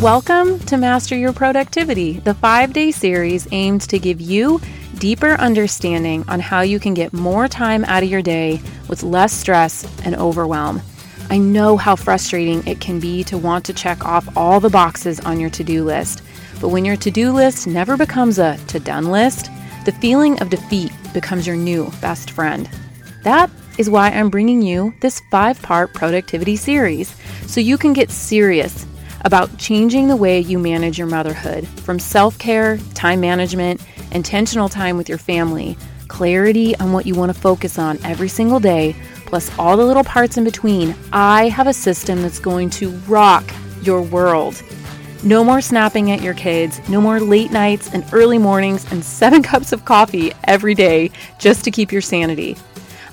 Welcome to Master Your Productivity, the five day series aimed to give you deeper understanding on how you can get more time out of your day with less stress and overwhelm. I know how frustrating it can be to want to check off all the boxes on your to do list, but when your to do list never becomes a to done list, the feeling of defeat becomes your new best friend. That is why I'm bringing you this five part productivity series so you can get serious about changing the way you manage your motherhood from self care, time management, intentional time with your family, clarity on what you want to focus on every single day, plus all the little parts in between. I have a system that's going to rock your world. No more snapping at your kids, no more late nights and early mornings and seven cups of coffee every day just to keep your sanity.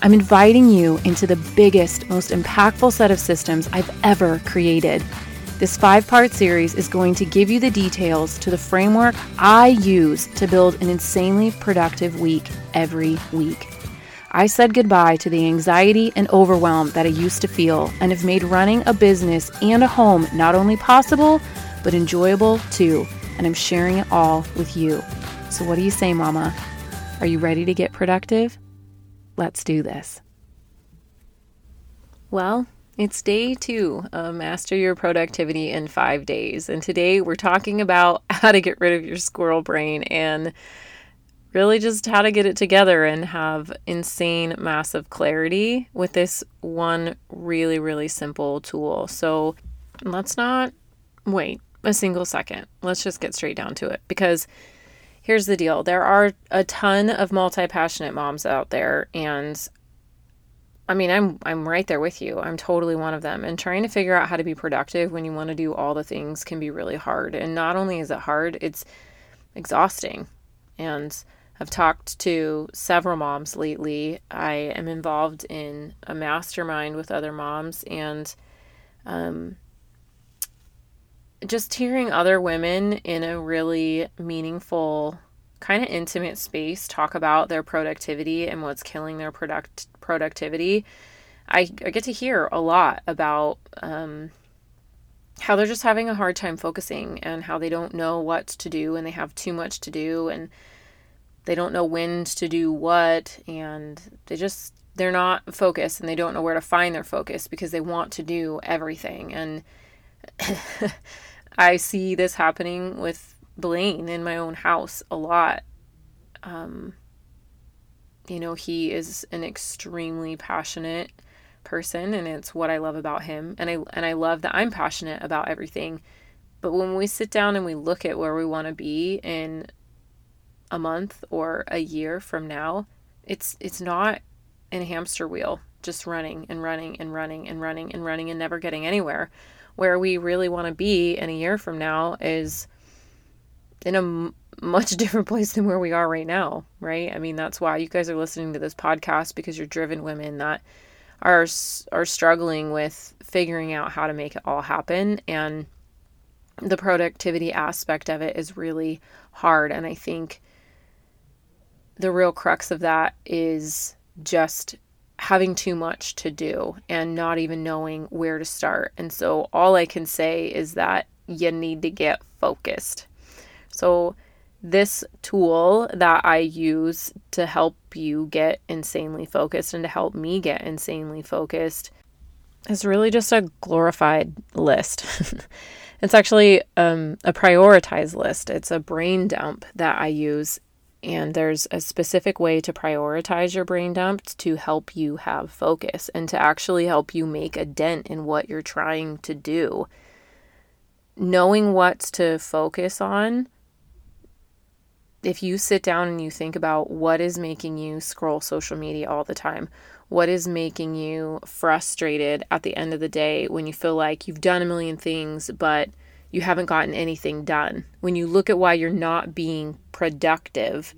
I'm inviting you into the biggest, most impactful set of systems I've ever created. This five part series is going to give you the details to the framework I use to build an insanely productive week every week. I said goodbye to the anxiety and overwhelm that I used to feel and have made running a business and a home not only possible, but enjoyable too. And I'm sharing it all with you. So, what do you say, Mama? Are you ready to get productive? Let's do this. Well, it's day two Master Your Productivity in Five Days. And today we're talking about how to get rid of your squirrel brain and really just how to get it together and have insane, massive clarity with this one really, really simple tool. So let's not wait a single second. Let's just get straight down to it because here's the deal there are a ton of multi passionate moms out there, and I mean, I'm I'm right there with you. I'm totally one of them. And trying to figure out how to be productive when you want to do all the things can be really hard. And not only is it hard, it's exhausting. And I've talked to several moms lately. I am involved in a mastermind with other moms and um just hearing other women in a really meaningful kind of intimate space talk about their productivity and what's killing their product productivity, I, I get to hear a lot about um, how they're just having a hard time focusing and how they don't know what to do and they have too much to do and they don't know when to do what and they just they're not focused and they don't know where to find their focus because they want to do everything. And I see this happening with Blaine in my own house a lot. Um, you know, he is an extremely passionate person and it's what I love about him. And I and I love that I'm passionate about everything. But when we sit down and we look at where we want to be in a month or a year from now, it's it's not in a hamster wheel just running and running and running and running and running and never getting anywhere. Where we really want to be in a year from now is in a much different place than where we are right now, right? I mean, that's why you guys are listening to this podcast because you're driven women that are are struggling with figuring out how to make it all happen and the productivity aspect of it is really hard and I think the real crux of that is just having too much to do and not even knowing where to start. And so all I can say is that you need to get focused. So, this tool that I use to help you get insanely focused and to help me get insanely focused is really just a glorified list. it's actually um, a prioritized list, it's a brain dump that I use. And there's a specific way to prioritize your brain dump to help you have focus and to actually help you make a dent in what you're trying to do. Knowing what to focus on if you sit down and you think about what is making you scroll social media all the time, what is making you frustrated at the end of the day when you feel like you've done a million things, but you haven't gotten anything done, when you look at why you're not being productive,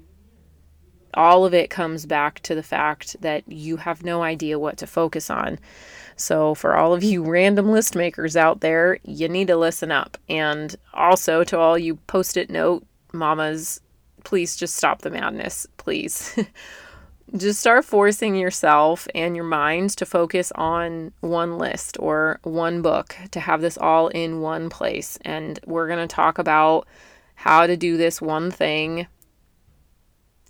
all of it comes back to the fact that you have no idea what to focus on. So, for all of you random list makers out there, you need to listen up. And also to all you post it note mamas please just stop the madness, please. just start forcing yourself and your mind to focus on one list or one book to have this all in one place. And we're going to talk about how to do this one thing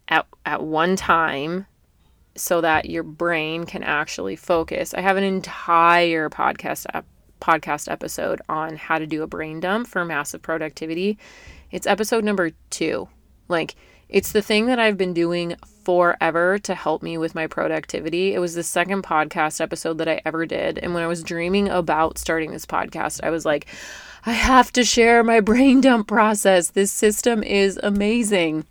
at, at one time so that your brain can actually focus. I have an entire podcast podcast episode on how to do a brain dump for massive productivity. It's episode number 2. Like it's the thing that I've been doing forever to help me with my productivity. It was the second podcast episode that I ever did. And when I was dreaming about starting this podcast, I was like, I have to share my brain dump process. This system is amazing.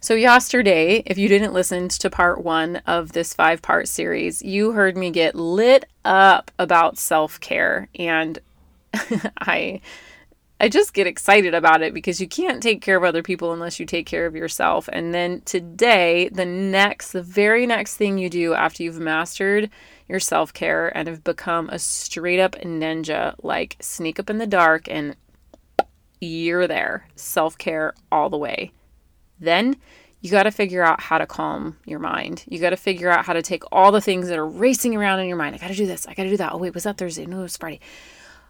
So, yesterday, if you didn't listen to part one of this five part series, you heard me get lit up about self care. And I I just get excited about it because you can't take care of other people unless you take care of yourself. And then today, the next, the very next thing you do after you've mastered your self care and have become a straight up ninja, like sneak up in the dark and you're there, self care all the way. Then you got to figure out how to calm your mind. You got to figure out how to take all the things that are racing around in your mind. I got to do this. I got to do that. Oh, wait, was that Thursday? No, it was Friday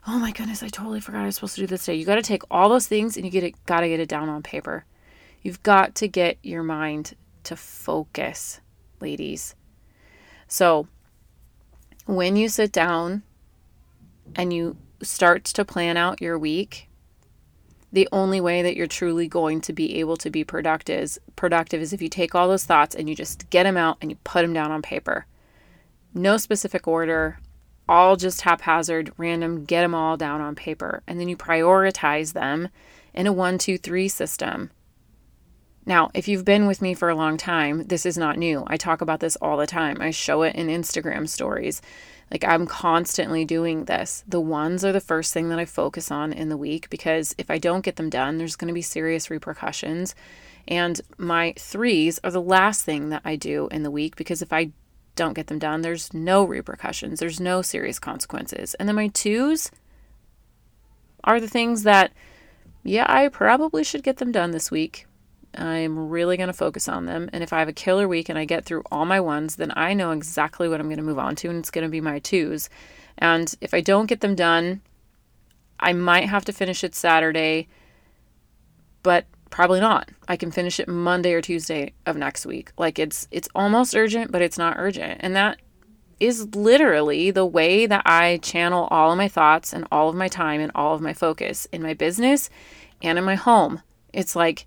oh my goodness, I totally forgot I was supposed to do this today. You got to take all those things and you get it, got to get it down on paper. You've got to get your mind to focus, ladies. So, when you sit down and you start to plan out your week, the only way that you're truly going to be able to be productive is, productive is if you take all those thoughts and you just get them out and you put them down on paper. No specific order, all just haphazard, random, get them all down on paper. And then you prioritize them in a one, two, three system. Now, if you've been with me for a long time, this is not new. I talk about this all the time. I show it in Instagram stories. Like I'm constantly doing this. The ones are the first thing that I focus on in the week because if I don't get them done, there's going to be serious repercussions. And my threes are the last thing that I do in the week because if I don't get them done, there's no repercussions, there's no serious consequences. And then my twos are the things that, yeah, I probably should get them done this week. I'm really going to focus on them. And if I have a killer week and I get through all my ones, then I know exactly what I'm going to move on to, and it's going to be my twos. And if I don't get them done, I might have to finish it Saturday, but probably not. I can finish it Monday or Tuesday of next week. Like it's it's almost urgent, but it's not urgent. And that is literally the way that I channel all of my thoughts and all of my time and all of my focus in my business and in my home. It's like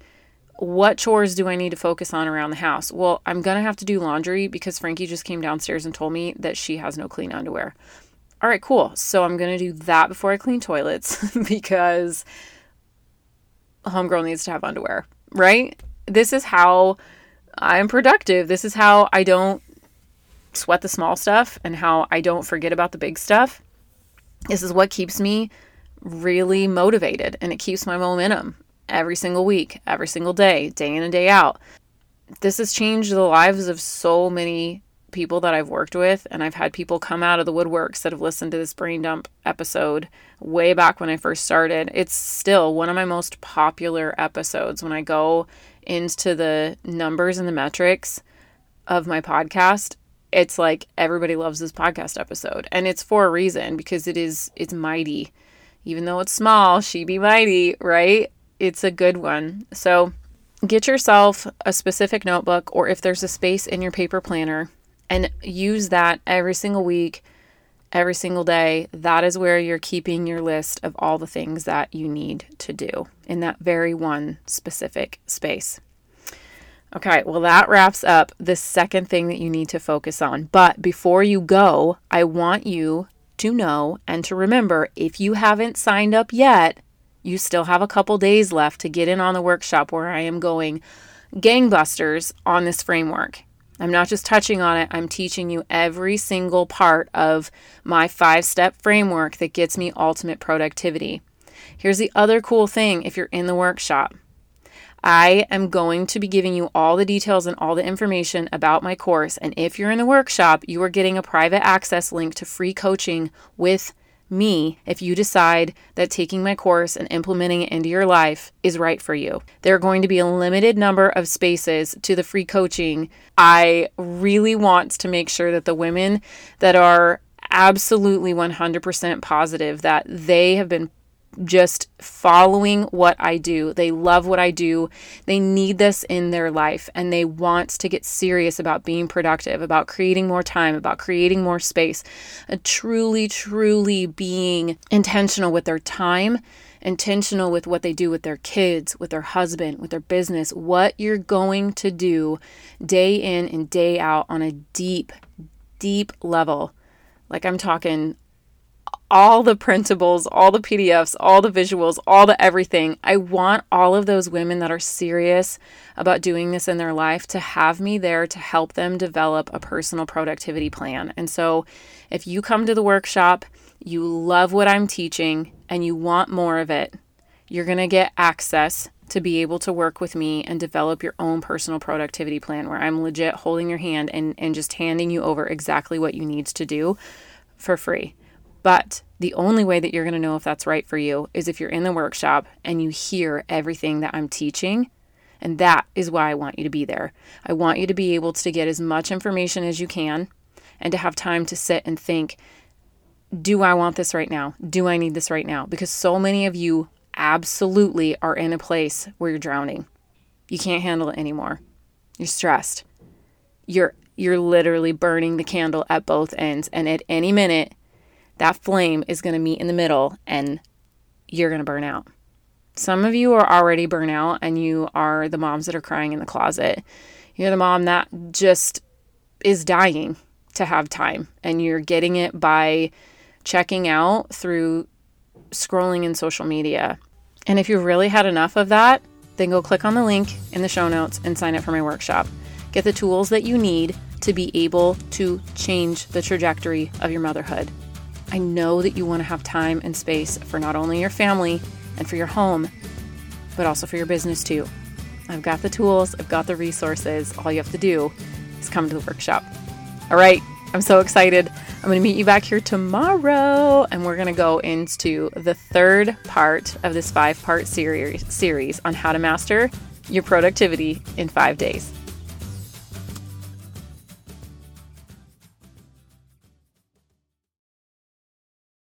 what chores do I need to focus on around the house? Well, I'm going to have to do laundry because Frankie just came downstairs and told me that she has no clean underwear. All right, cool. So I'm going to do that before I clean toilets because homegirl needs to have underwear, right? This is how I'm productive. This is how I don't sweat the small stuff and how I don't forget about the big stuff. This is what keeps me really motivated and it keeps my momentum every single week, every single day, day in and day out. This has changed the lives of so many people that I've worked with, and I've had people come out of the woodworks that have listened to this brain dump episode way back when I first started. It's still one of my most popular episodes when I go into the numbers and the metrics of my podcast. It's like everybody loves this podcast episode, and it's for a reason because it is it's mighty. Even though it's small, she be mighty, right? It's a good one. So, get yourself a specific notebook or if there's a space in your paper planner and use that every single week, every single day. That is where you're keeping your list of all the things that you need to do in that very one specific space. Okay, well, that wraps up the second thing that you need to focus on. But before you go, I want you to know and to remember if you haven't signed up yet, you still have a couple days left to get in on the workshop where I am going gangbusters on this framework. I'm not just touching on it, I'm teaching you every single part of my five step framework that gets me ultimate productivity. Here's the other cool thing if you're in the workshop. I am going to be giving you all the details and all the information about my course. And if you're in the workshop, you are getting a private access link to free coaching with me if you decide that taking my course and implementing it into your life is right for you. There are going to be a limited number of spaces to the free coaching. I really want to make sure that the women that are absolutely 100% positive that they have been just following what I do. They love what I do. They need this in their life and they want to get serious about being productive, about creating more time, about creating more space, truly, truly being intentional with their time, intentional with what they do with their kids, with their husband, with their business, what you're going to do day in and day out on a deep, deep level. Like I'm talking all the printables, all the PDFs, all the visuals, all the everything. I want all of those women that are serious about doing this in their life to have me there to help them develop a personal productivity plan. And so, if you come to the workshop, you love what I'm teaching, and you want more of it, you're going to get access to be able to work with me and develop your own personal productivity plan where I'm legit holding your hand and, and just handing you over exactly what you need to do for free. But the only way that you're going to know if that's right for you is if you're in the workshop and you hear everything that I'm teaching. And that is why I want you to be there. I want you to be able to get as much information as you can and to have time to sit and think do I want this right now? Do I need this right now? Because so many of you absolutely are in a place where you're drowning. You can't handle it anymore. You're stressed. You're you're literally burning the candle at both ends and at any minute that flame is going to meet in the middle and you're going to burn out. Some of you are already burnt out and you are the moms that are crying in the closet. You're the mom that just is dying to have time and you're getting it by checking out through scrolling in social media. And if you've really had enough of that, then go click on the link in the show notes and sign up for my workshop. Get the tools that you need to be able to change the trajectory of your motherhood. I know that you want to have time and space for not only your family and for your home, but also for your business too. I've got the tools, I've got the resources. All you have to do is come to the workshop. All right, I'm so excited. I'm going to meet you back here tomorrow and we're going to go into the third part of this five part series, series on how to master your productivity in five days.